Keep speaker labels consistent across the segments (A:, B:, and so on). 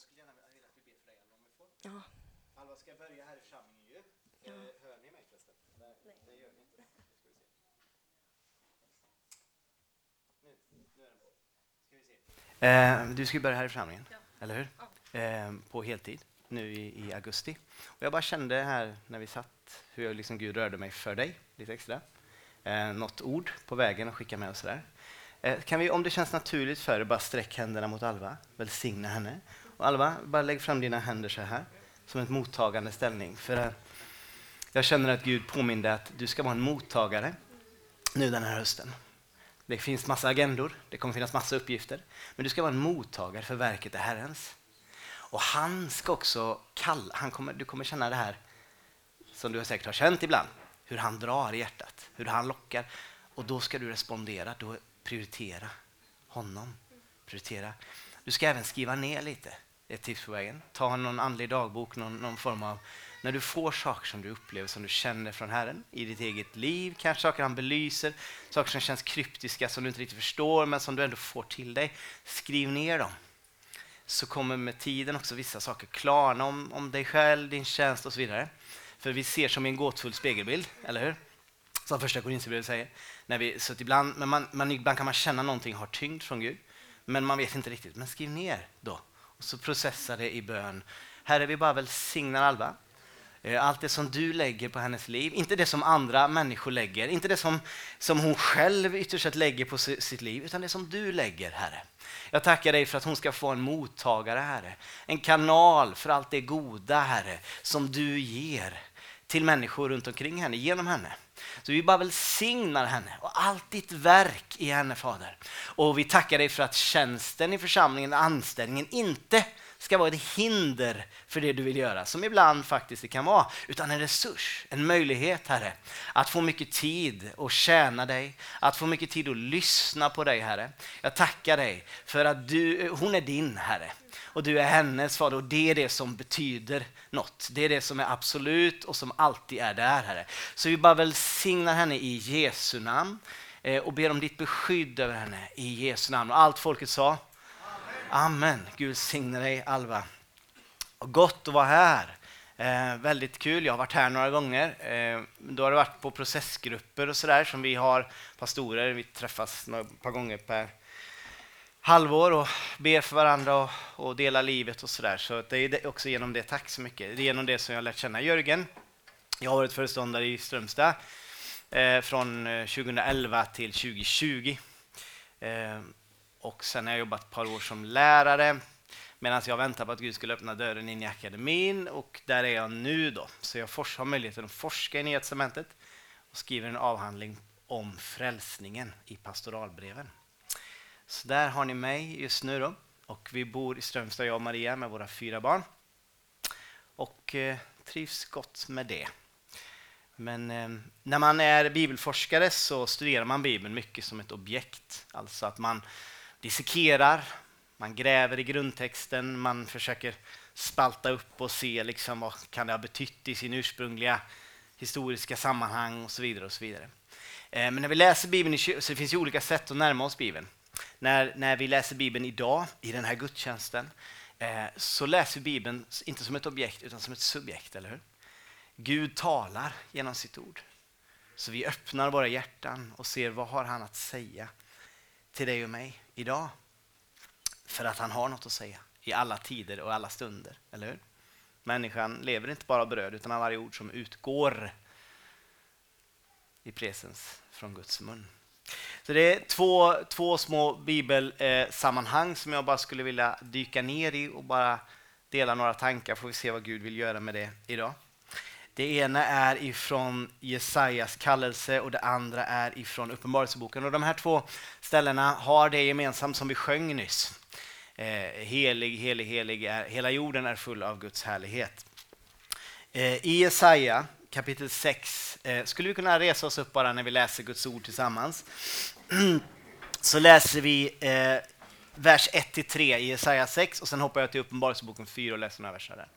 A: jag skulle gärna vilja att vi ber för dig Alva om vi får.
B: Ja.
A: Alva ska börja här i församlingen ju.
B: Ja.
A: Eh, hör ni mig förresten? Nej, det gör ni inte. Ska vi se. Nu, nu är den på. Ska vi se. Eh, du ska ju börja här i församlingen, eller hur? Eh, på heltid nu i, i augusti. Och jag bara kände här när vi satt hur jag liksom Gud rörde mig för dig lite extra. Eh, något ord på vägen och skicka med oss där. Eh, kan vi, om det känns naturligt för dig, bara sträck händerna mot Alva, välsigna henne. Och Alva, bara lägg fram dina händer så här, som ett mottagande ställning. För jag känner att Gud påminde att du ska vara en mottagare nu den här hösten. Det finns massa agendor, det kommer finnas massa uppgifter, men du ska vara en mottagare för verket är Herrens. Och han ska också kalla, han kommer, du kommer känna det här som du säkert har känt ibland, hur han drar i hjärtat, hur han lockar. Och då ska du respondera, då prioritera honom. Prioritera. Du ska även skriva ner lite, ett tips på vägen. Ta någon andlig dagbok, någon, någon form av när du får saker som du upplever, som du känner från Herren i ditt eget liv, kanske saker han belyser, saker som känns kryptiska, som du inte riktigt förstår, men som du ändå får till dig. Skriv ner dem. Så kommer med tiden också vissa saker klarna om, om dig själv, din tjänst och så vidare. För vi ser som i en gåtfull spegelbild, eller hur? Som första Korinthierbrevet säger. När vi, så att ibland, men man, man, ibland kan man känna någonting har tyngd från Gud, men man vet inte riktigt. Men skriv ner då, och så processa det i bön. Herre, vi bara välsignar Alva. Eh, allt det som du lägger på hennes liv, inte det som andra människor lägger, inte det som, som hon själv ytterst sett lägger på sitt liv, utan det som du lägger, Herre. Jag tackar dig för att hon ska få en mottagare, Herre. En kanal för allt det goda, Herre, som du ger till människor runt omkring henne, genom henne. Så vi bara välsignar henne och allt ditt verk i henne, Fader. Och vi tackar dig för att tjänsten i församlingen, anställningen, inte ska vara ett hinder för det du vill göra, som ibland faktiskt det kan vara, utan en resurs, en möjlighet, Herre, att få mycket tid att tjäna dig, att få mycket tid att lyssna på dig, Herre. Jag tackar dig för att du, hon är din, Herre, och du är hennes fader och det är det som betyder något. Det är det som är absolut och som alltid är där, Herre. Så vi bara välsignar henne i Jesu namn eh, och ber om ditt beskydd över henne i Jesu namn. Och allt folket sa Amen. Gud signe dig Alva. Gott att vara här. Eh, väldigt kul. Jag har varit här några gånger. Eh, då har det varit på processgrupper och sådär som vi har pastorer. Vi träffas ett par gånger per halvår och ber för varandra och, och delar livet och sådär. Så det är också genom det. Tack så mycket. Det är genom det som jag har lärt känna Jörgen. Jag har varit föreståndare i Strömstad eh, från eh, 2011 till 2020. Och sen har jag jobbat ett par år som lärare medan jag väntar på att Gud skulle öppna dörren in i akademin och där är jag nu då. Så jag har möjligheten att forska i Nya Testamentet och skriver en avhandling om frälsningen i pastoralbreven. Så där har ni mig just nu då. Och vi bor i Strömstad, jag och Maria, med våra fyra barn. Och eh, trivs gott med det. Men eh, när man är bibelforskare så studerar man Bibeln mycket som ett objekt. Alltså att man dissekerar, man gräver i grundtexten, man försöker spalta upp och se liksom vad kan det ha betytt i sin ursprungliga historiska sammanhang och så vidare. och så vidare. Eh, men när vi läser Bibeln, så det finns ju olika sätt att närma oss Bibeln. När, när vi läser Bibeln idag, i den här gudstjänsten, eh, så läser vi Bibeln inte som ett objekt utan som ett subjekt, eller hur? Gud talar genom sitt ord. Så vi öppnar våra hjärtan och ser vad har han att säga till dig och mig idag. För att han har något att säga i alla tider och alla stunder, eller hur? Människan lever inte bara av bröd utan av varje ord som utgår i presens från Guds mun. Så det är två, två små bibelsammanhang som jag bara skulle vilja dyka ner i och bara dela några tankar, får vi se vad Gud vill göra med det idag. Det ena är ifrån Jesajas kallelse och det andra är ifrån Uppenbarelseboken. Och de här två ställena har det gemensamt som vi sjöng nyss. Eh, helig, helig, helig är, hela jorden är full av Guds härlighet. Eh, I Jesaja kapitel 6, eh, skulle vi kunna resa oss upp bara när vi läser Guds ord tillsammans? Så läser vi eh, vers 1-3 i Jesaja 6 och sen hoppar jag till Uppenbarelseboken 4 och läser några verser där.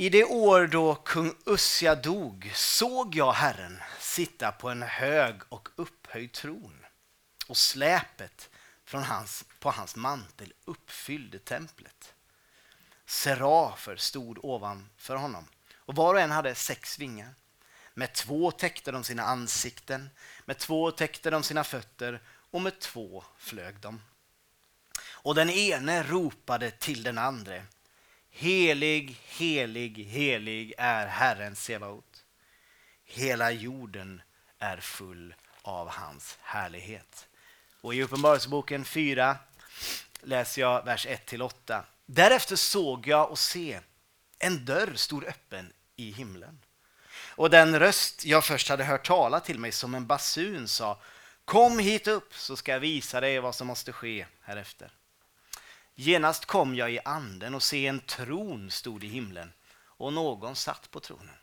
A: I det år då kung Ussia dog såg jag Herren sitta på en hög och upphöjd tron och släpet från hans, på hans mantel uppfyllde templet. Serafer stod ovanför honom och var och en hade sex vingar. Med två täckte de sina ansikten, med två täckte de sina fötter och med två flög de. Och den ene ropade till den andra. Helig, helig, helig är Herren Sebaot. Hela jorden är full av hans härlighet. Och i Uppenbarelseboken 4 läser jag vers 1-8. Därefter såg jag och se, en dörr stod öppen i himlen. Och den röst jag först hade hört tala till mig som en basun sa Kom hit upp så ska jag visa dig vad som måste ske härefter. Genast kom jag i anden och se en tron stod i himlen och någon satt på tronen.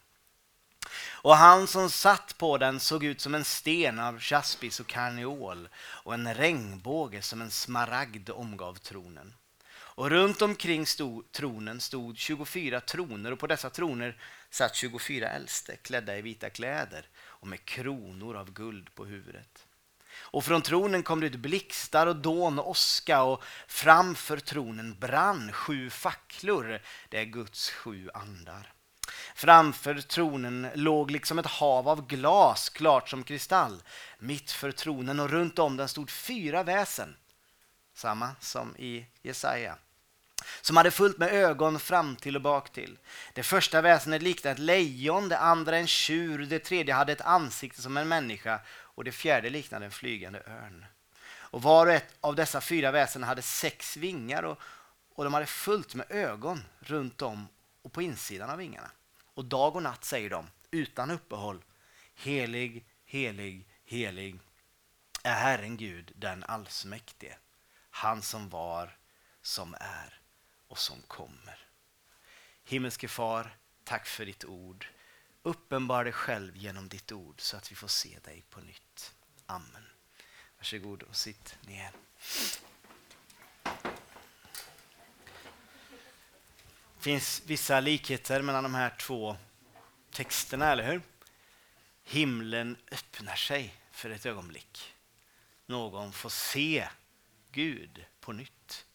A: Och han som satt på den såg ut som en sten av jaspis och karneol och en regnbåge som en smaragd omgav tronen. Och runt omkring stod, tronen stod 24 troner och på dessa troner satt 24 äldste klädda i vita kläder och med kronor av guld på huvudet. Och från tronen kom det ut blixtar och dån och åska och framför tronen brann sju facklor. Det är Guds sju andar. Framför tronen låg liksom ett hav av glas, klart som kristall. Mitt för tronen och runt om den stod fyra väsen, samma som i Jesaja som hade fullt med ögon fram till och bak till. Det första väsendet liknade ett lejon, det andra en tjur, det tredje hade ett ansikte som en människa och det fjärde liknade en flygande örn. Och var och ett av dessa fyra väsen hade sex vingar och, och de hade fullt med ögon runt om och på insidan av vingarna. Och dag och natt säger de utan uppehåll Helig, helig, helig är Herren Gud den allsmäktige, han som var, som är och som kommer. Himmelske far, tack för ditt ord. Uppenbar dig själv genom ditt ord så att vi får se dig på nytt. Amen. Varsågod och sitt ner. Det finns vissa likheter mellan de här två texterna, eller hur? Himlen öppnar sig för ett ögonblick. Någon får se Gud på nytt.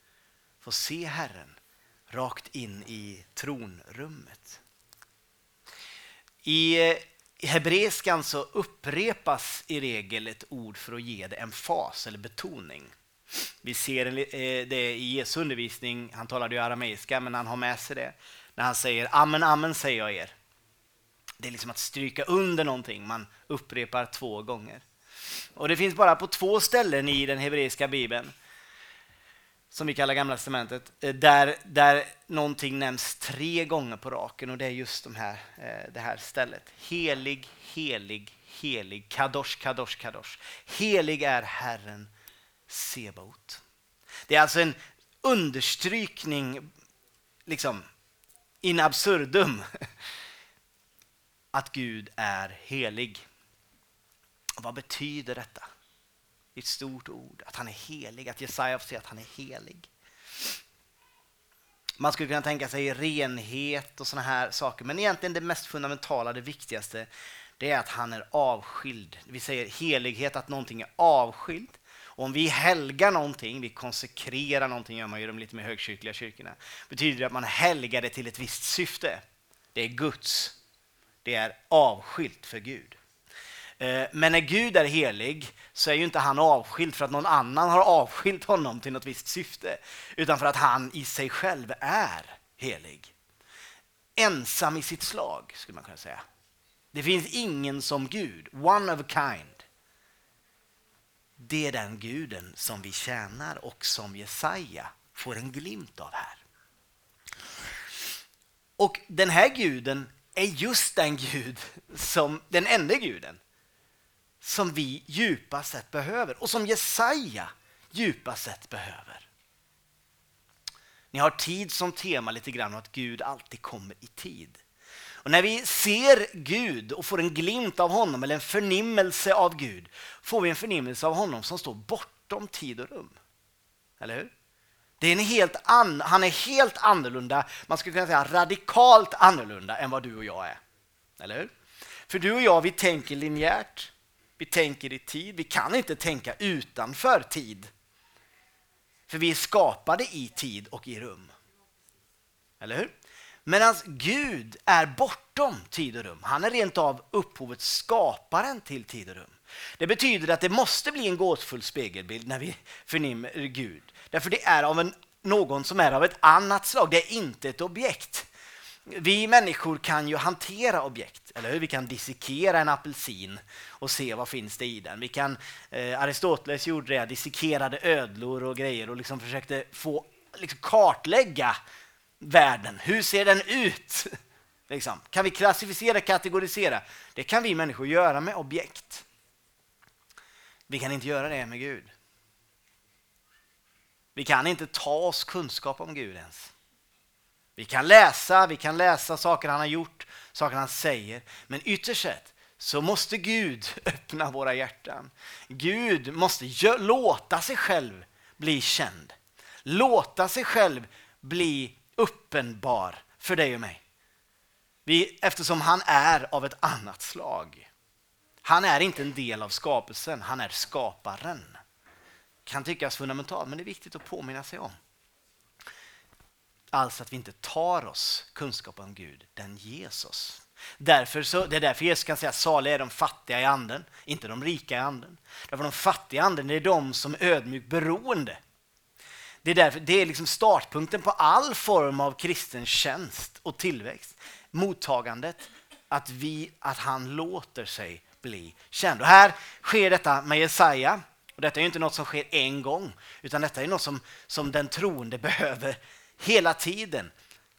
A: Får se Herren rakt in i tronrummet. Eh, I hebreiskan så upprepas i regel ett ord för att ge det en fas eller betoning. Vi ser eh, det i Jesu undervisning, han talade ju arameiska, men han har med sig det. När han säger amen, amen säger jag er. Det är liksom att stryka under någonting, man upprepar två gånger. Och Det finns bara på två ställen i den hebreiska bibeln som vi kallar Gamla testamentet, eh, där, där någonting nämns tre gånger på raken och det är just de här, eh, det här stället. Helig, helig, helig, kadosh, kadosh, kadosh. Helig är Herren Sebaot. Det är alltså en understrykning, liksom in absurdum, att Gud är helig. vad betyder detta? Ett stort ord, att han är helig, att Jesaja får se att han är helig. Man skulle kunna tänka sig renhet och sådana här saker, men egentligen det mest fundamentala, det viktigaste, det är att han är avskild. Vi säger helighet, att någonting är avskilt. Och om vi helgar någonting, vi konsekrerar någonting, gör man ju de lite mer högkyrkliga kyrkorna, betyder det att man helgar det till ett visst syfte. Det är Guds. Det är avskilt för Gud. Eh, men när Gud är helig så är ju inte han avskild för att någon annan har avskilt honom till något visst syfte, utan för att han i sig själv är helig. Ensam i sitt slag, skulle man kunna säga. Det finns ingen som Gud, one of a kind. Det är den guden som vi tjänar och som Jesaja får en glimt av här. Och den här guden är just den gud som den enda guden som vi djupast sett behöver och som Jesaja djupast sett behöver. Ni har tid som tema lite grann och att Gud alltid kommer i tid. Och när vi ser Gud och får en glimt av honom eller en förnimmelse av Gud får vi en förnimmelse av honom som står bortom tid och rum. Eller hur? Det är en helt an, han är helt annorlunda, man skulle kunna säga radikalt annorlunda än vad du och jag är. Eller hur? För du och jag, vi tänker linjärt. Vi tänker i tid. Vi kan inte tänka utanför tid. För vi är skapade i tid och i rum. Eller hur? Medan Gud är bortom tid och rum. Han är rent av upphovet, skaparen till tid och rum. Det betyder att det måste bli en gåtfull spegelbild när vi förnimmer Gud. Därför det är av en, någon som är av ett annat slag, det är inte ett objekt. Vi människor kan ju hantera objekt, eller hur? Vi kan dissekera en apelsin och se vad finns det i den. Vi kan, eh, Aristoteles gjorde det, dissekerade ödlor och grejer och liksom försökte få liksom kartlägga världen. Hur ser den ut? Liksom. Kan vi klassificera, kategorisera? Det kan vi människor göra med objekt. Vi kan inte göra det med Gud. Vi kan inte ta oss kunskap om Gud ens. Vi kan läsa, vi kan läsa saker han har gjort, saker han säger, men ytterst sett så måste Gud öppna våra hjärtan. Gud måste låta sig själv bli känd. Låta sig själv bli uppenbar för dig och mig. Vi, eftersom han är av ett annat slag. Han är inte en del av skapelsen, han är skaparen. Kan tyckas fundamentalt, men det är viktigt att påminna sig om. Alltså att vi inte tar oss kunskap om Gud, den ges oss. Därför så, det är därför Jesus kan säga att saliga är de fattiga i anden, inte de rika i anden. Därför de fattiga i anden det är de som är ödmjukt beroende. Det är, därför, det är liksom startpunkten på all form av kristen tjänst och tillväxt. Mottagandet, att, vi, att han låter sig bli känd. Och här sker detta med Jesaja. Och detta är inte något som sker en gång, utan detta är något som, som den troende behöver hela tiden,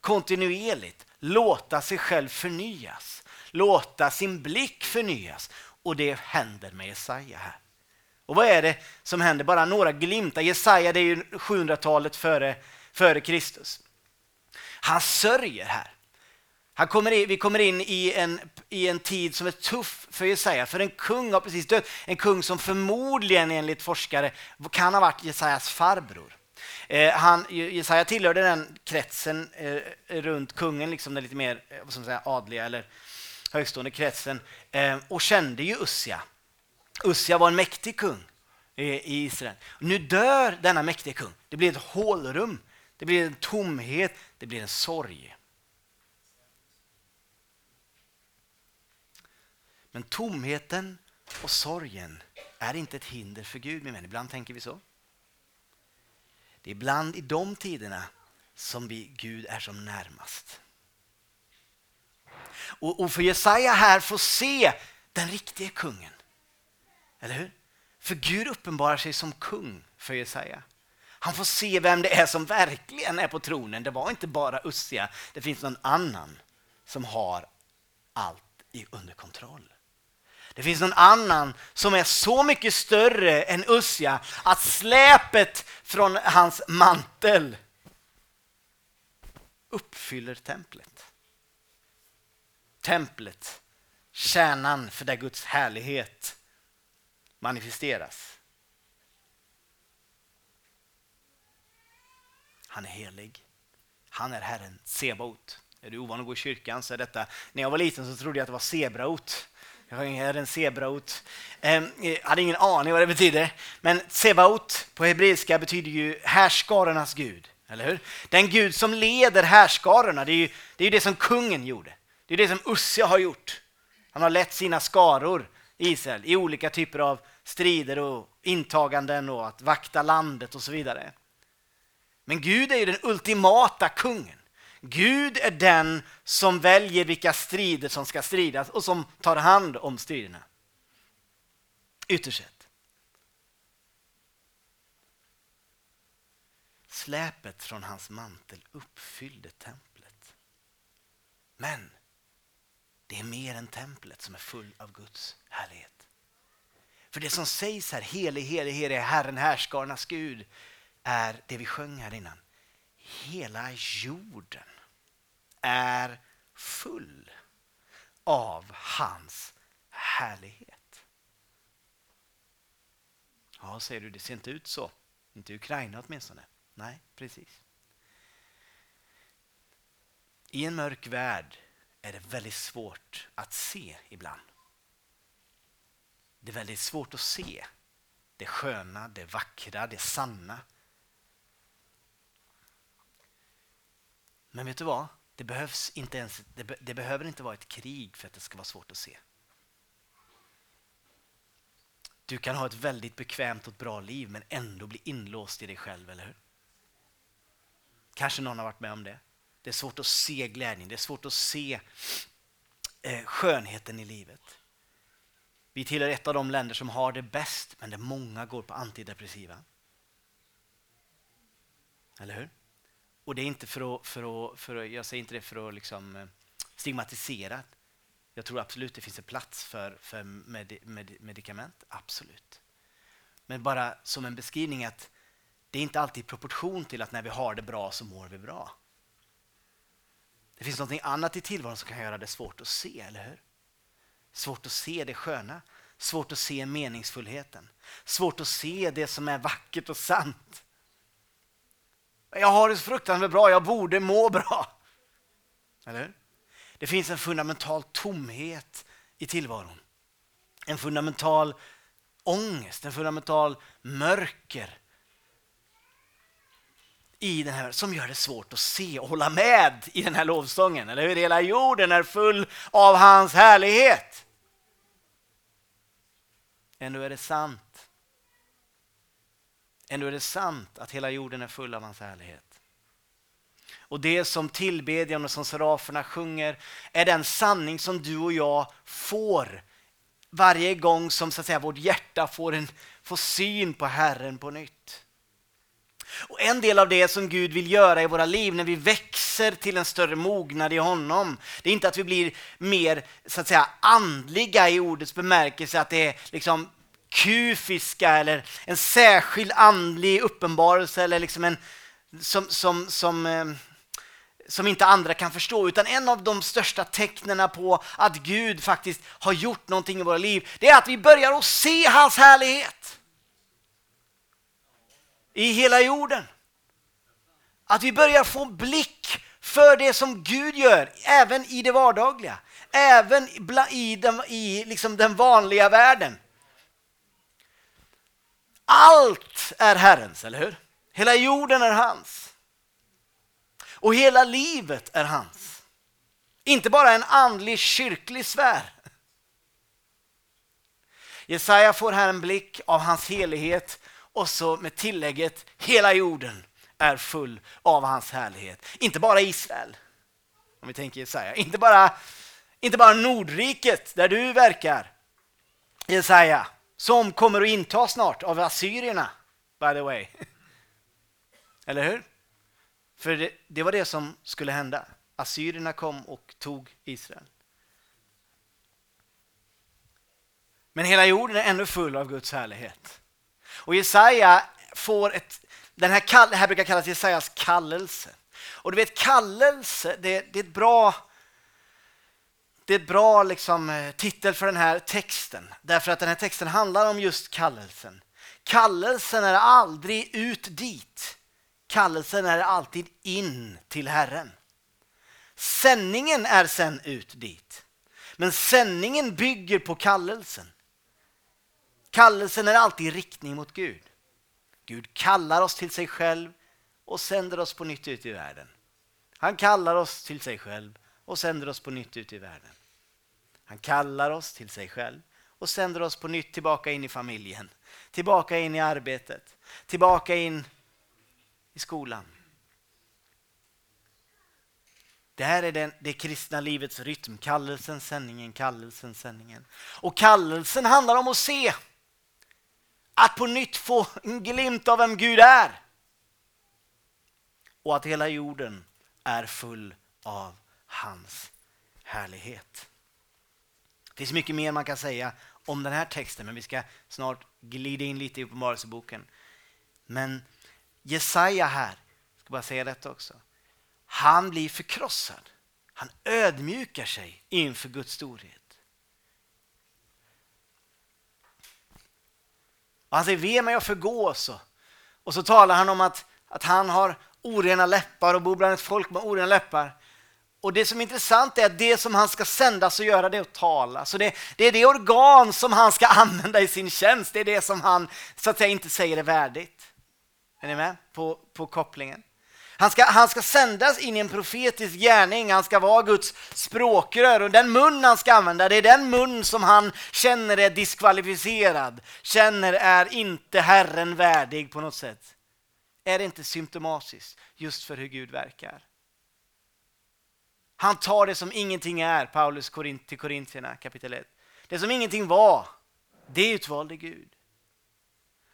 A: kontinuerligt, låta sig själv förnyas, låta sin blick förnyas. Och det händer med Jesaja här. Och vad är det som händer? Bara några glimtar. Jesaja det är ju 700-talet före, före Kristus. Han sörjer här. Han kommer in, vi kommer in i en, i en tid som är tuff för Jesaja, för en kung har precis dött. En kung som förmodligen enligt forskare kan ha varit Jesajas farbror. Eh, han, Jesaja tillhörde den kretsen eh, runt kungen, liksom den lite mer eh, vad ska man säga, adliga eller högstående kretsen, eh, och kände ju Ussia. Ussia var en mäktig kung i Israel. Nu dör denna mäktiga kung. Det blir ett hålrum, det blir en tomhet, det blir en sorg. Men tomheten och sorgen är inte ett hinder för Gud, men ibland tänker vi så. Det är ibland i de tiderna som vi, Gud är som närmast. Och, och för Jesaja här får se den riktiga kungen. Eller hur? För Gud uppenbarar sig som kung för Jesaja. Han får se vem det är som verkligen är på tronen. Det var inte bara Ussia, det finns någon annan som har allt under kontroll. Det finns någon annan som är så mycket större än Ussia att släpet från hans mantel uppfyller templet. Templet, kärnan för där Guds härlighet manifesteras. Han är helig. Han är Herren Sebaot. Är du ovan att gå i kyrkan så är detta, när jag var liten så trodde jag att det var Sebraot. Jag är en sebraot. Ehm, eh, jag hade ingen aning vad det betyder. Men sebaot på hebreiska betyder ju härskarornas gud. Eller hur? Den gud som leder härskarorna. Det är ju det, är det som kungen gjorde. Det är det som Ussia har gjort. Han har lett sina skaror i Israel i olika typer av strider och intaganden och att vakta landet och så vidare. Men Gud är ju den ultimata kungen. Gud är den som väljer vilka strider som ska stridas och som tar hand om striderna. Ytterst sett. Släpet från hans mantel uppfyllde templet. Men det är mer än templet som är full av Guds härlighet. För det som sägs här, helig, helig, helig är Herren härskarnas Gud, är det vi sjöng här innan. Hela jorden är full av hans härlighet. Ja, säger du, det ser inte ut så. Inte i Ukraina åtminstone. Nej, precis. I en mörk värld är det väldigt svårt att se ibland. Det är väldigt svårt att se det sköna, det vackra, det sanna. Men vet du vad? Det, behövs inte ens, det, be, det behöver inte vara ett krig för att det ska vara svårt att se. Du kan ha ett väldigt bekvämt och bra liv men ändå bli inlåst i dig själv, eller hur? Kanske någon har varit med om det. Det är svårt att se glädjen, det är svårt att se eh, skönheten i livet. Vi tillhör ett av de länder som har det bäst, men där många går på antidepressiva. Eller hur? Och det är inte för att, för att, för att jag säger inte det för att liksom eh, stigmatisera. Jag tror absolut det finns en plats för, för med, med, medicament, absolut. Men bara som en beskrivning att det är inte alltid i proportion till att när vi har det bra så mår vi bra. Det finns något annat i tillvaron som kan göra det svårt att se, eller hur? Svårt att se det sköna, svårt att se meningsfullheten, svårt att se det som är vackert och sant. Jag har det så fruktansvärt bra, jag borde må bra. Eller? Det finns en fundamental tomhet i tillvaron. En fundamental ångest, en fundamental mörker i den här, som gör det svårt att se och hålla med i den här lovsången. Eller hur? Hela jorden är full av hans härlighet. Ändå är det sant. Ändå är det sant att hela jorden är full av hans härlighet. Och det som tillbedjan och som seraferna sjunger är den sanning som du och jag får varje gång som så att säga, vårt hjärta får, en, får syn på Herren på nytt. Och En del av det som Gud vill göra i våra liv när vi växer till en större mognad i honom, det är inte att vi blir mer så att säga, andliga i ordets bemärkelse, att det är liksom kufiska eller en särskild andlig uppenbarelse eller liksom en som, som, som, eh, som inte andra kan förstå. Utan en av de största tecknen på att Gud faktiskt har gjort någonting i våra liv, det är att vi börjar att se hans härlighet i hela jorden. Att vi börjar få blick för det som Gud gör, även i det vardagliga. Även i den, i liksom den vanliga världen. Allt är Herrens, eller hur? Hela jorden är hans. Och hela livet är hans. Inte bara en andlig kyrklig sfär. Jesaja får här en blick av hans helighet och så med tillägget hela jorden är full av hans härlighet. Inte bara Israel, om vi tänker Jesaja. Inte bara, inte bara Nordriket där du verkar, Jesaja, som kommer att inta snart av assyrierna, by the way. Eller hur? För det, det var det som skulle hända. Assyrierna kom och tog Israel. Men hela jorden är ännu full av Guds härlighet. Och Jesaja får ett, den här, kall, det här brukar kallas Jesajas kallelse. Och du vet kallelse, det, det är ett bra det är ett bra liksom, eh, titel för den här texten. Därför att den här texten handlar om just kallelsen. Kallelsen är aldrig ut dit. Kallelsen är alltid in till Herren. Sändningen är sen ut dit. Men sändningen bygger på kallelsen. Kallelsen är alltid i riktning mot Gud. Gud kallar oss till sig själv och sänder oss på nytt ut i världen. Han kallar oss till sig själv och sänder oss på nytt ut i världen. Han kallar oss till sig själv och sänder oss på nytt tillbaka in i familjen, tillbaka in i arbetet, tillbaka in i skolan. Det här är den, det kristna livets rytm. Kallelsen, sändningen, kallelsen, sändningen. Och kallelsen handlar om att se. Att på nytt få en glimt av vem Gud är. Och att hela jorden är full av hans härlighet. Det finns mycket mer man kan säga om den här texten, men vi ska snart glida in lite i Uppenbarelseboken. Men Jesaja här, jag ska bara säga detta också. Han blir förkrossad. Han ödmjukar sig inför Guds storhet. Och han säger, ve mig och förgås. Och, och så talar han om att, att han har orena läppar och bor bland ett folk med orena läppar. Och det som är intressant är att det som han ska sändas och göra det är att tala. Så det, det, är det organ som han ska använda i sin tjänst. Det är det som han så att säga inte säger är värdigt. Är ni med på, på kopplingen? Han ska, han ska sändas in i en profetisk gärning, han ska vara Guds språkrör och den mun han ska använda, det är den mun som han känner är diskvalificerad, känner är inte Herren värdig på något sätt. Är det inte symptomatiskt just för hur Gud verkar? Han tar det som ingenting är, Paulus till Korintierna kapitel 1. Det som ingenting var, det utvalde Gud.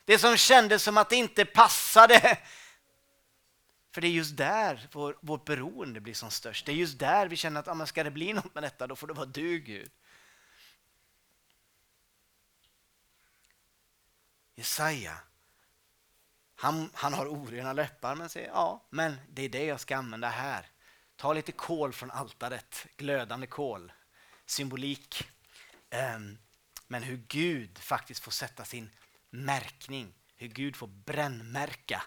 A: Det som kändes som att det inte passade. För det är just där vår, vårt beroende blir som störst. Det är just där vi känner att ah, ska det bli något med detta, då får det vara du Gud. Jesaja, han, han har orena läppar men säger ja, men det är det jag ska använda här. Ta lite kol från altaret, glödande kol, symbolik. Ehm, men hur Gud faktiskt får sätta sin märkning, hur Gud får brännmärka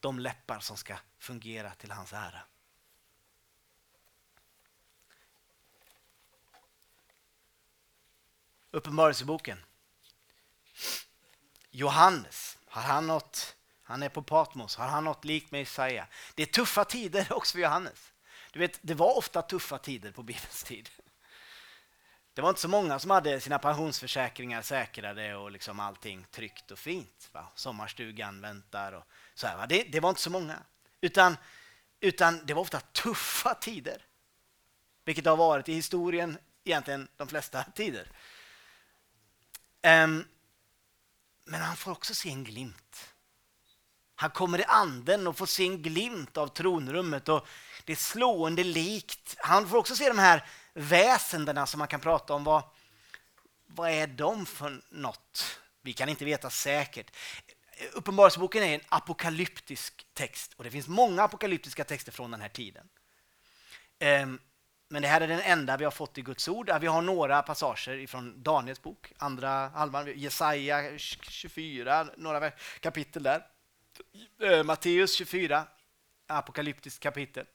A: de läppar som ska fungera till hans ära. Uppenbarelseboken. Johannes, har han något, han är på Patmos, har han något likt med Jesaja? Det är tuffa tider också för Johannes. Du vet, det var ofta tuffa tider på Bibelns tid. Det var inte så många som hade sina pensionsförsäkringar säkrade och liksom allting tryggt och fint. Va? Sommarstugan väntar och så här, det, det, var inte så många. Utan, utan det var ofta tuffa tider. Vilket det har varit i historien egentligen de flesta tider. Um, men han får också se en glimt. Han kommer i anden och får se en glimt av tronrummet och det är slående likt. Han får också se de här väsendena som man kan prata om. Vad, vad är de för något? Vi kan inte veta säkert. Uppenbarelseboken är en apokalyptisk text och det finns många apokalyptiska texter från den här tiden. Ehm, men det här är den enda vi har fått i Guds ord. Vi har några passager från Daniels bok, andra halvan, Jesaja 24, några kapitel där. Eh, Matteus 24, apokalyptiskt kapitel.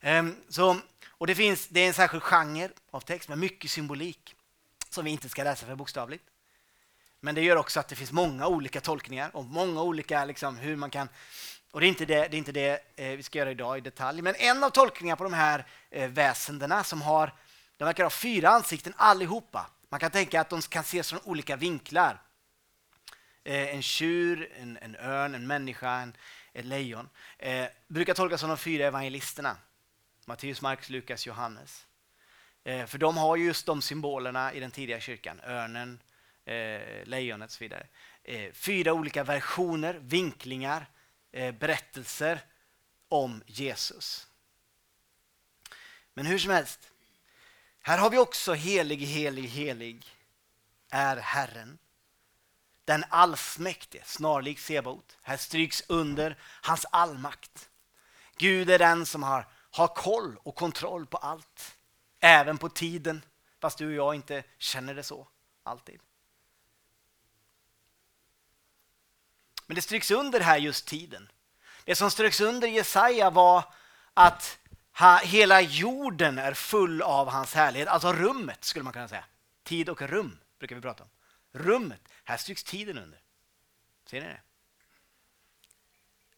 A: Ehm, så, och det, finns, det är en särskild genre av text med mycket symbolik som vi inte ska läsa för bokstavligt. Men det gör också att det finns många olika tolkningar och många olika liksom, hur man kan... Och det är inte det, det, är inte det eh, vi ska göra idag i detalj. Men en av tolkningarna på de här eh, väsendena som har... De verkar ha fyra ansikten allihopa. Man kan tänka att de kan ses från olika vinklar. Eh, en tjur, en, en örn, en människa, en, ett lejon. Eh, brukar tolkas som de fyra evangelisterna. Matteus, Markus, Lukas, Johannes. Eh, för de har just de symbolerna i den tidiga kyrkan. Örnen, eh, lejonet och så vidare. Eh, fyra olika versioner, vinklingar, eh, berättelser om Jesus. Men hur som helst, här har vi också helig, helig, helig är Herren. Den allsmäktige, snarlik Sebaot. Här stryks under hans allmakt. Gud är den som har, har koll och kontroll på allt. Även på tiden, fast du och jag inte känner det så alltid. Men det stryks under här just tiden. Det som ströks under Jesaja var att hela jorden är full av hans härlighet. Alltså rummet skulle man kunna säga. Tid och rum brukar vi prata om. Rummet. Här stryks tiden under. Ser ni det?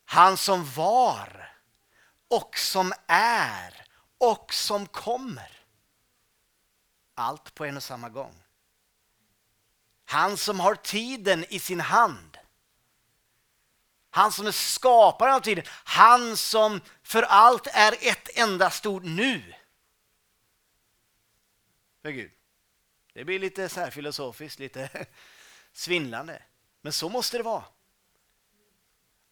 A: Han som var och som är och som kommer. Allt på en och samma gång. Han som har tiden i sin hand han som är skaparen av tiden. Han som för allt är ett enda stort nu. För Gud. Det blir lite så filosofiskt, lite svindlande. Men så måste det vara.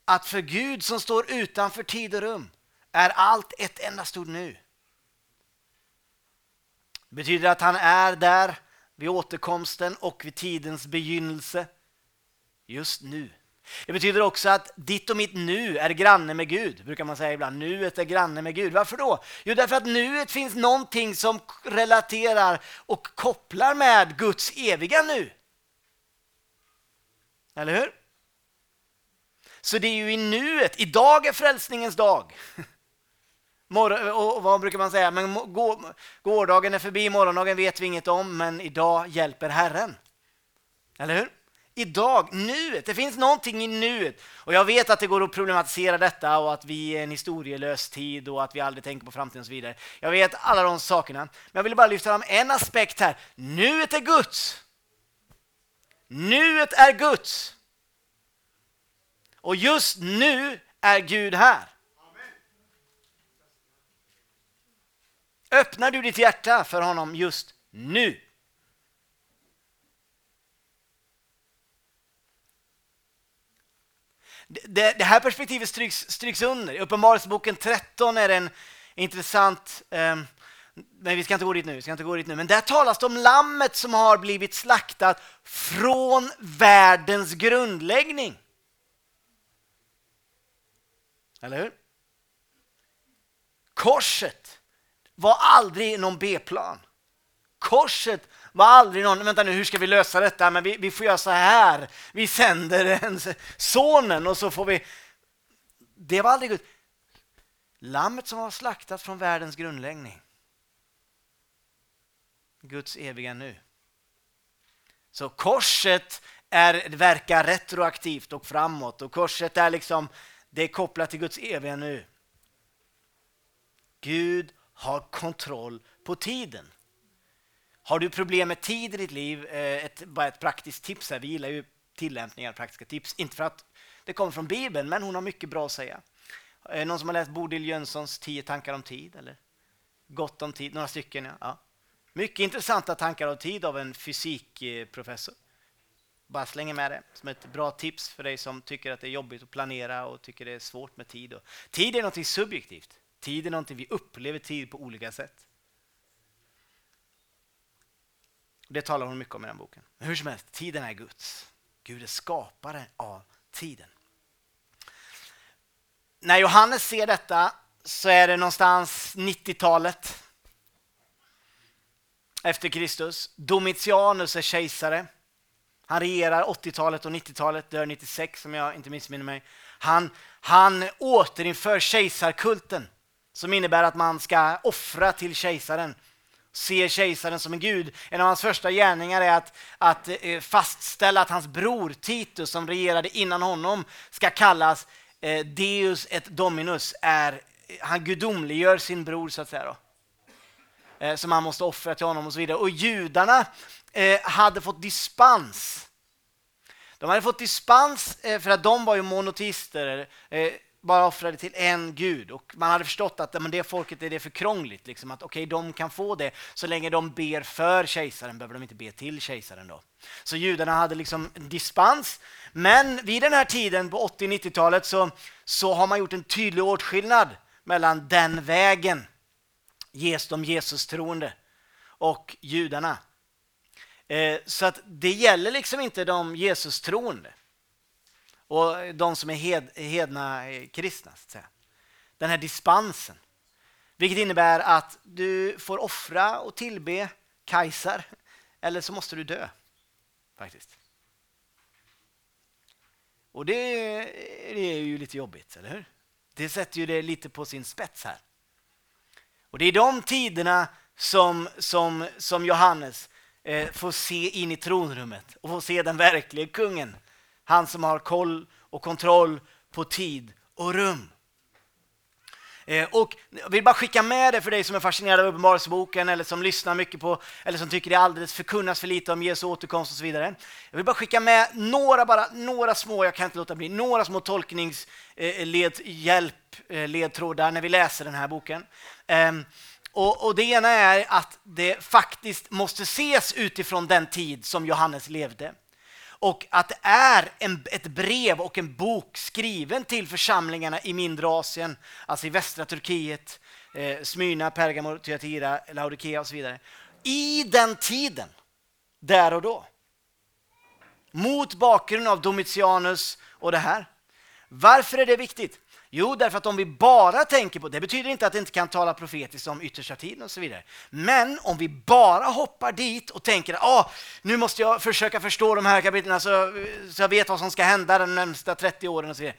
A: Att för Gud som står utanför tid och rum är allt ett enda stort nu. Det betyder att han är där vid återkomsten och vid tidens begynnelse just nu. Det betyder också att ditt och mitt nu är granne med Gud, brukar man säga ibland. Nuet är granne med Gud. Varför då? Jo, därför att nuet finns någonting som relaterar och kopplar med Guds eviga nu. Eller hur? Så det är ju i nuet. Idag är frälsningens dag. och vad brukar man säga? Men gårdagen är förbi, morgondagen vet vi inget om, men idag hjälper Herren. Eller hur? idag, nuet. Det finns någonting i nuet. Och jag vet att det går att problematisera detta och att vi är en historielös tid och att vi aldrig tänker på framtiden och så vidare. Jag vet alla de sakerna. Men jag vill bara lyfta fram en aspekt här. Nuet är Guds. Nuet är Guds. Och just nu är Gud här. Öppnar du ditt hjärta för honom just nu? Det, det här perspektivet stryks, stryks under. I Uppenbarelseboken 13 är det en intressant eh, men vi ska inte gå dit nu, vi ska inte gå dit nu. Men där talas det om lammet som har blivit slaktat från världens grundläggning. Eller hur? Korset var aldrig någon B-plan. Korset var aldrig någon, vänta nu, hur ska vi lösa detta? Men vi, vi får göra så här. Vi sänder en, sonen och så får vi... Det var aldrig Gud. Lammet som var slaktat från världens grundläggning. Guds eviga nu. Så korset är, verkar retroaktivt och framåt och korset är liksom det är kopplat till Guds eviga nu. Gud har kontroll på tiden. Har du problem med tid i ditt liv, eh, ett, bara ett praktiskt tips här. Vi gillar ju tillämpningar, praktiska tips. Inte för att det kommer från Bibeln, men hon har mycket bra att säga. Eh, någon som har läst Bodil Jönssons Tio tankar om tid? Eller? Gott om tid, några stycken. Ja. Mycket intressanta tankar om tid av en fysikprofessor. Bara slänger med det som ett bra tips för dig som tycker att det är jobbigt att planera och tycker det är svårt med tid. Tid är något subjektivt. Tid är något vi upplever tid på olika sätt. Det talar hon mycket om i den boken. Men hur som helst, tiden är Guds. Gud är skapare av tiden. När Johannes ser detta så är det någonstans 90-talet efter Kristus. Domitianus är kejsare. Han regerar 80-talet och 90-talet, dör 96 om jag inte missminner mig. Han, han återinför kejsarkulten som innebär att man ska offra till kejsaren. Se kejsaren som en gud. En av hans första gärningar är att, att eh, fastställa att hans bror Titus som regerade innan honom ska kallas eh, Deus et Dominus. Är, han gudomliggör sin bror så att säga. Då. Eh, som han måste offra till honom och så vidare. Och judarna eh, hade fått dispens. De hade fått dispens eh, för att de var ju monoteister, eh, bara offrade till en gud. Och man hade förstått att men det folket är det för krångligt. Liksom, att okej, okay, de kan få det så länge de ber för kejsaren behöver de inte be till kejsaren. då. Så judarna hade liksom dispens. Men vid den här tiden på 80-90-talet så, så har man gjort en tydlig åtskillnad mellan den vägen de Jesus troende och judarna. Eh, så att det gäller liksom inte de Jesus troende och de som är hed, hedna-kristna. Eh, så att säga. Den här dispensen. Vilket innebär att du får offra och tillbe Kajsar eller så måste du dö. Faktiskt. Och det, det är ju lite jobbigt, eller hur? Det sätter ju det lite på sin spets här. Och det är de tiderna som, som, som Johannes eh, får se in i tronrummet och får se den verkliga kungen. Han som har koll och kontroll på tid och rum. Eh, och jag vill bara skicka med det för dig som är fascinerad av Uppenbarelseboken eller som lyssnar mycket på eller som tycker det alldeles förkunnas för lite om Jesu återkomst och så vidare. Jag vill bara skicka med några, bara, några små, jag kan inte låta bli, några små tolknings... Eh, eh, led, hjälp, eh, ledtrådar när vi läser den här boken. Ehm, och, och, Det ena är att det faktiskt måste ses utifrån den tid som Johannes levde. Och att det är en, ett brev och en bok skriven till församlingarna i mindre Asien, alltså i västra Turkiet, eh, Smyrna, Pergamo, Thyatira, Laodikea och så vidare. I den tiden, där och då. Mot bakgrund av Domitianus och det här. Varför är det viktigt? Jo, därför att om vi bara tänker på, det betyder inte att det inte kan tala profetiskt om yttersta tiden och så vidare. Men om vi bara hoppar dit och tänker att ah, nu måste jag försöka förstå de här kapitlen så, så jag vet vad som ska hända de närmsta 30 åren och så vidare.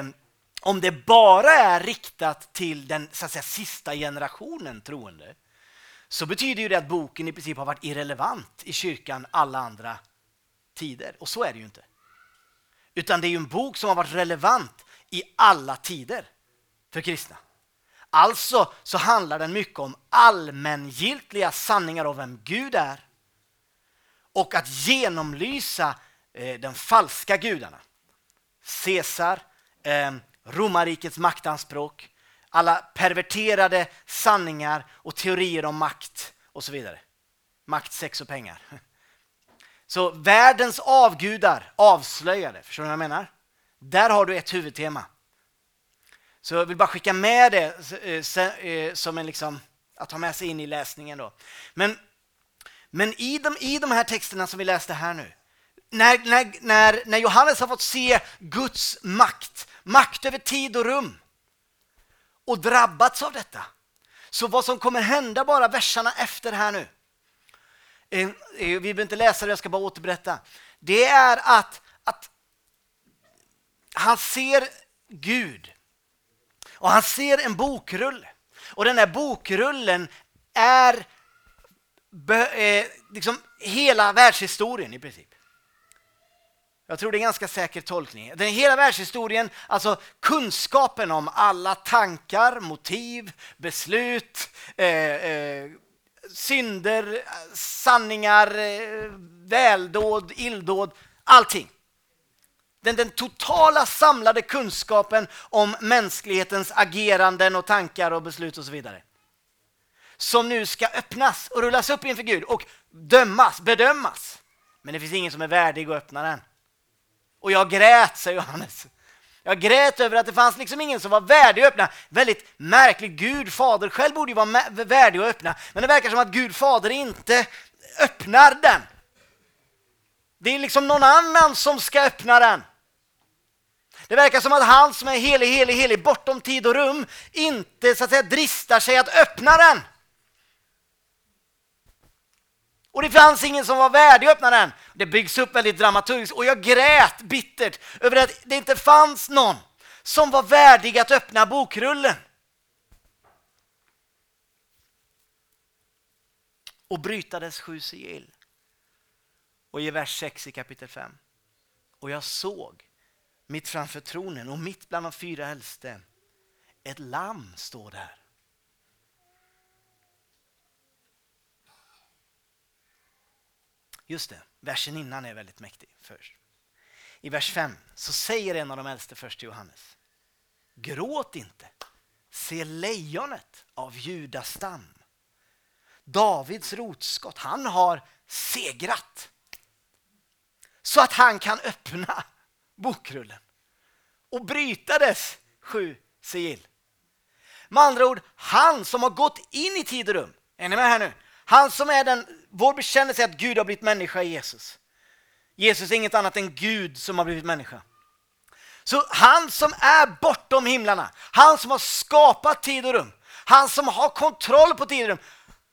A: Um, om det bara är riktat till den så att säga, sista generationen troende så betyder ju det att boken i princip har varit irrelevant i kyrkan alla andra tider. Och så är det ju inte. Utan det är ju en bok som har varit relevant i alla tider för kristna. Alltså så handlar den mycket om allmängiltiga sanningar om vem Gud är och att genomlysa eh, den falska gudarna. Caesar, eh, romarrikets maktanspråk, alla perverterade sanningar och teorier om makt och så vidare. Makt, sex och pengar. Så världens avgudar avslöjade, förstår du vad jag menar? Där har du ett huvudtema. Så jag vill bara skicka med det eh, eh, som en liksom, att ta med sig in i läsningen. Då. Men, men i, de, i de här texterna som vi läste här nu, när, när, när, när Johannes har fått se Guds makt, makt över tid och rum och drabbats av detta. Så vad som kommer hända bara verserna efter här nu, Eh, vi behöver inte läsa det, jag ska bara återberätta. Det är att, att han ser Gud och han ser en bokrulle. Och den här bokrullen är eh, liksom hela världshistorien i princip. Jag tror det är en ganska säker tolkning. Den hela världshistorien, alltså kunskapen om alla tankar, motiv, beslut, eh, eh, synder, sanningar, väldåd, illdåd, allting. Den, den totala samlade kunskapen om mänsklighetens ageranden och tankar och beslut och så vidare. Som nu ska öppnas och rullas upp inför Gud och dömas, bedömas. Men det finns ingen som är värdig att öppna den. Och jag grät, säger Johannes. Jag grät över att det fanns liksom ingen som var värdig att öppna. Väldigt märkligt. Gud fader själv borde ju vara värdig att öppna. Men det verkar som att Gud fader inte öppnar den. Det är liksom någon annan som ska öppna den. Det verkar som att han som är helig, helig, helig bortom tid och rum inte så att säga dristar sig att öppna den. Och det fanns ingen som var värdig att öppna den. Det byggs upp väldigt dramaturgiskt och jag grät bittert över att det inte fanns någon som var värdig att öppna bokrullen. Och bryta dess sju sigill. Och i vers 6 i kapitel 5. Och jag såg mitt framför tronen och mitt bland de fyra äldste ett lamm står där Just det, versen innan är väldigt mäktig först. I vers 5 så säger en av de äldste först till Johannes. Gråt inte, se lejonet av Judas stam. Davids rotskott, han har segrat. Så att han kan öppna bokrullen och bryta dess sju sigill. Med andra ord, han som har gått in i tid och rum. Är ni med här nu? Han som är den, vår bekännelse är att Gud har blivit människa i Jesus. Jesus är inget annat än Gud som har blivit människa. Så han som är bortom himlarna, han som har skapat tid och rum, han som har kontroll på tid och rum,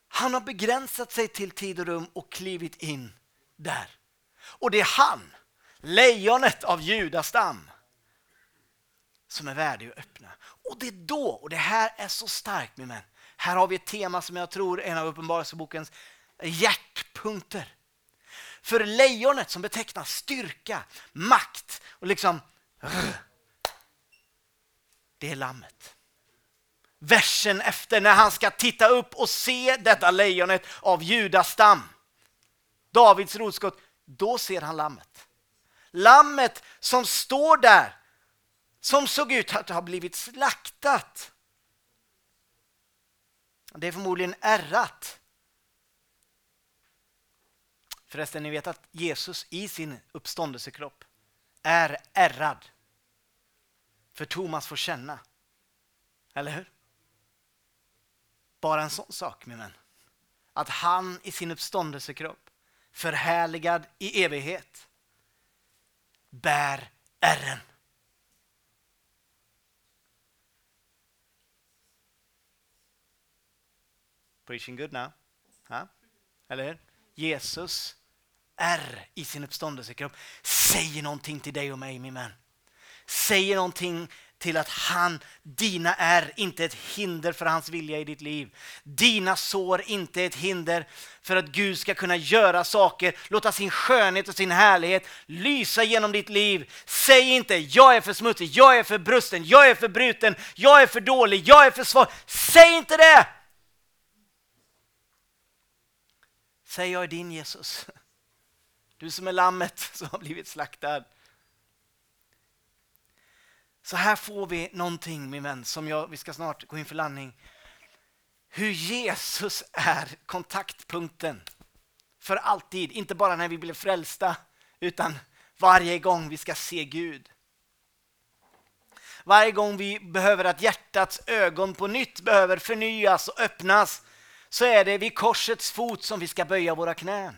A: han har begränsat sig till tid och rum och klivit in där. Och det är han, lejonet av judastam, som är värdig att öppna. Och det är då, och det här är så starkt min vän, här har vi ett tema som jag tror är en av Uppenbarelsebokens hjärtpunkter. För lejonet som betecknar styrka, makt och liksom... Det är lammet. Versen efter när han ska titta upp och se detta lejonet av judastam. Davids rotskott. Då ser han lammet. Lammet som står där som såg ut att ha blivit slaktat. Det är förmodligen ärrat. Förresten, ni vet att Jesus i sin uppståndelsekropp är ärrad. För Thomas får känna. Eller hur? Bara en sån sak, min vän. Att han i sin uppståndelsekropp, förhärligad i evighet, bär ärren. Preaching good now. Ha? Eller hur? Jesus är i sin uppståndelsekropp säger någonting till dig och mig, min vän. Säger någonting till att han, dina är inte ett hinder för hans vilja i ditt liv. Dina sår inte ett hinder för att Gud ska kunna göra saker, låta sin skönhet och sin härlighet lysa genom ditt liv. Säg inte jag är för smutsig, jag är för brusten, jag är för bruten, jag är för dålig, jag är för svag. Säg inte det! Säg jag är din Jesus. Du som är lammet som har blivit slaktad. Så här får vi någonting min vän, som jag, vi ska snart gå in för landning. Hur Jesus är kontaktpunkten för alltid, inte bara när vi blir frälsta utan varje gång vi ska se Gud. Varje gång vi behöver att hjärtats ögon på nytt behöver förnyas och öppnas så är det vid korsets fot som vi ska böja våra knän.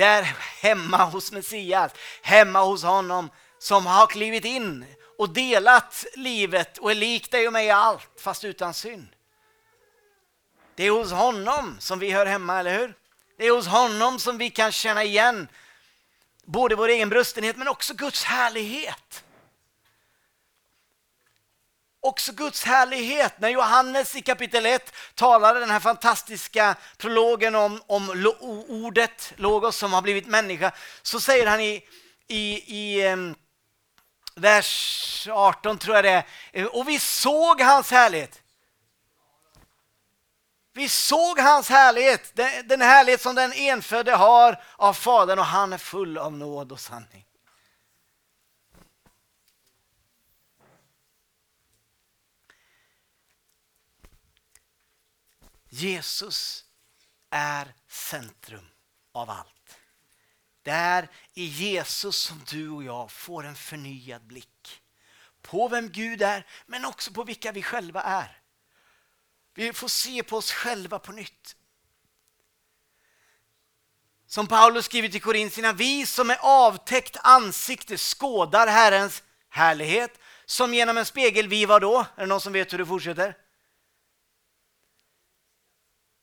A: Där hemma hos Messias, hemma hos honom som har klivit in och delat livet och är lik dig och mig i allt, fast utan synd. Det är hos honom som vi hör hemma, eller hur? Det är hos honom som vi kan känna igen både vår egen brustenhet men också Guds härlighet. Också Guds härlighet. När Johannes i kapitel 1 talade den här fantastiska prologen om, om ordet, logos, som har blivit människa, så säger han i, i, i um, vers 18 tror jag det är. Eh, och vi såg hans härlighet. Vi såg hans härlighet, den härlighet som den enfödde har av Fadern och han är full av nåd och sanning. Jesus är centrum av allt. Det är i Jesus som du och jag får en förnyad blick på vem Gud är, men också på vilka vi själva är. Vi får se på oss själva på nytt. Som Paulus skriver till Korintierna, vi som med avtäckt ansikte skådar Herrens härlighet, som genom en spegel vi var då. Är det någon som vet hur det fortsätter?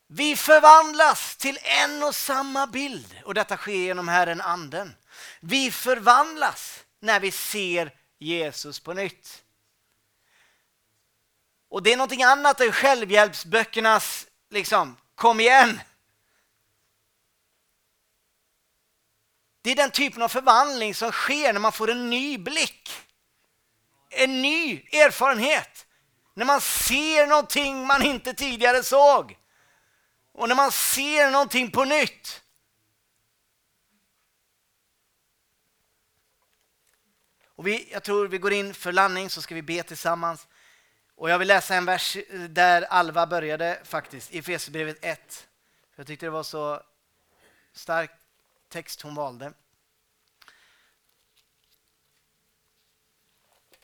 A: Vi förvandlas till en och samma bild och detta sker genom Herren Anden. Vi förvandlas när vi ser Jesus på nytt. Och det är någonting annat än självhjälpsböckernas liksom, kom igen. Det är den typen av förvandling som sker när man får en ny blick. En ny erfarenhet. När man ser någonting man inte tidigare såg. Och när man ser någonting på nytt. Och vi, jag tror vi går in för landning så ska vi be tillsammans. Och jag vill läsa en vers där Alva började faktiskt, i Efesierbrevet 1. Jag tyckte det var så stark text hon valde.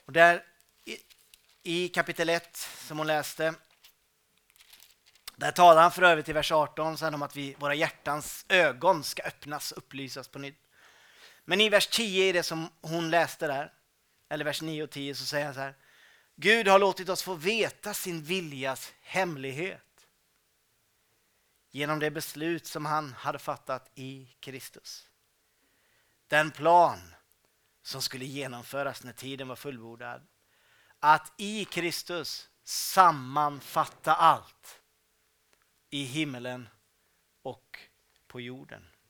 A: Och där i, i kapitel 1 som hon läste där talar han för övrigt i vers 18 sen om att vi, våra hjärtans ögon ska öppnas och upplysas på nytt. Men i vers 10 i det som hon läste där, eller vers 9 och 10 så säger han så här. Gud har låtit oss få veta sin viljas hemlighet genom det beslut som han hade fattat i Kristus. Den plan som skulle genomföras när tiden var fullbordad. Att i Kristus sammanfatta allt i himmelen och på jorden.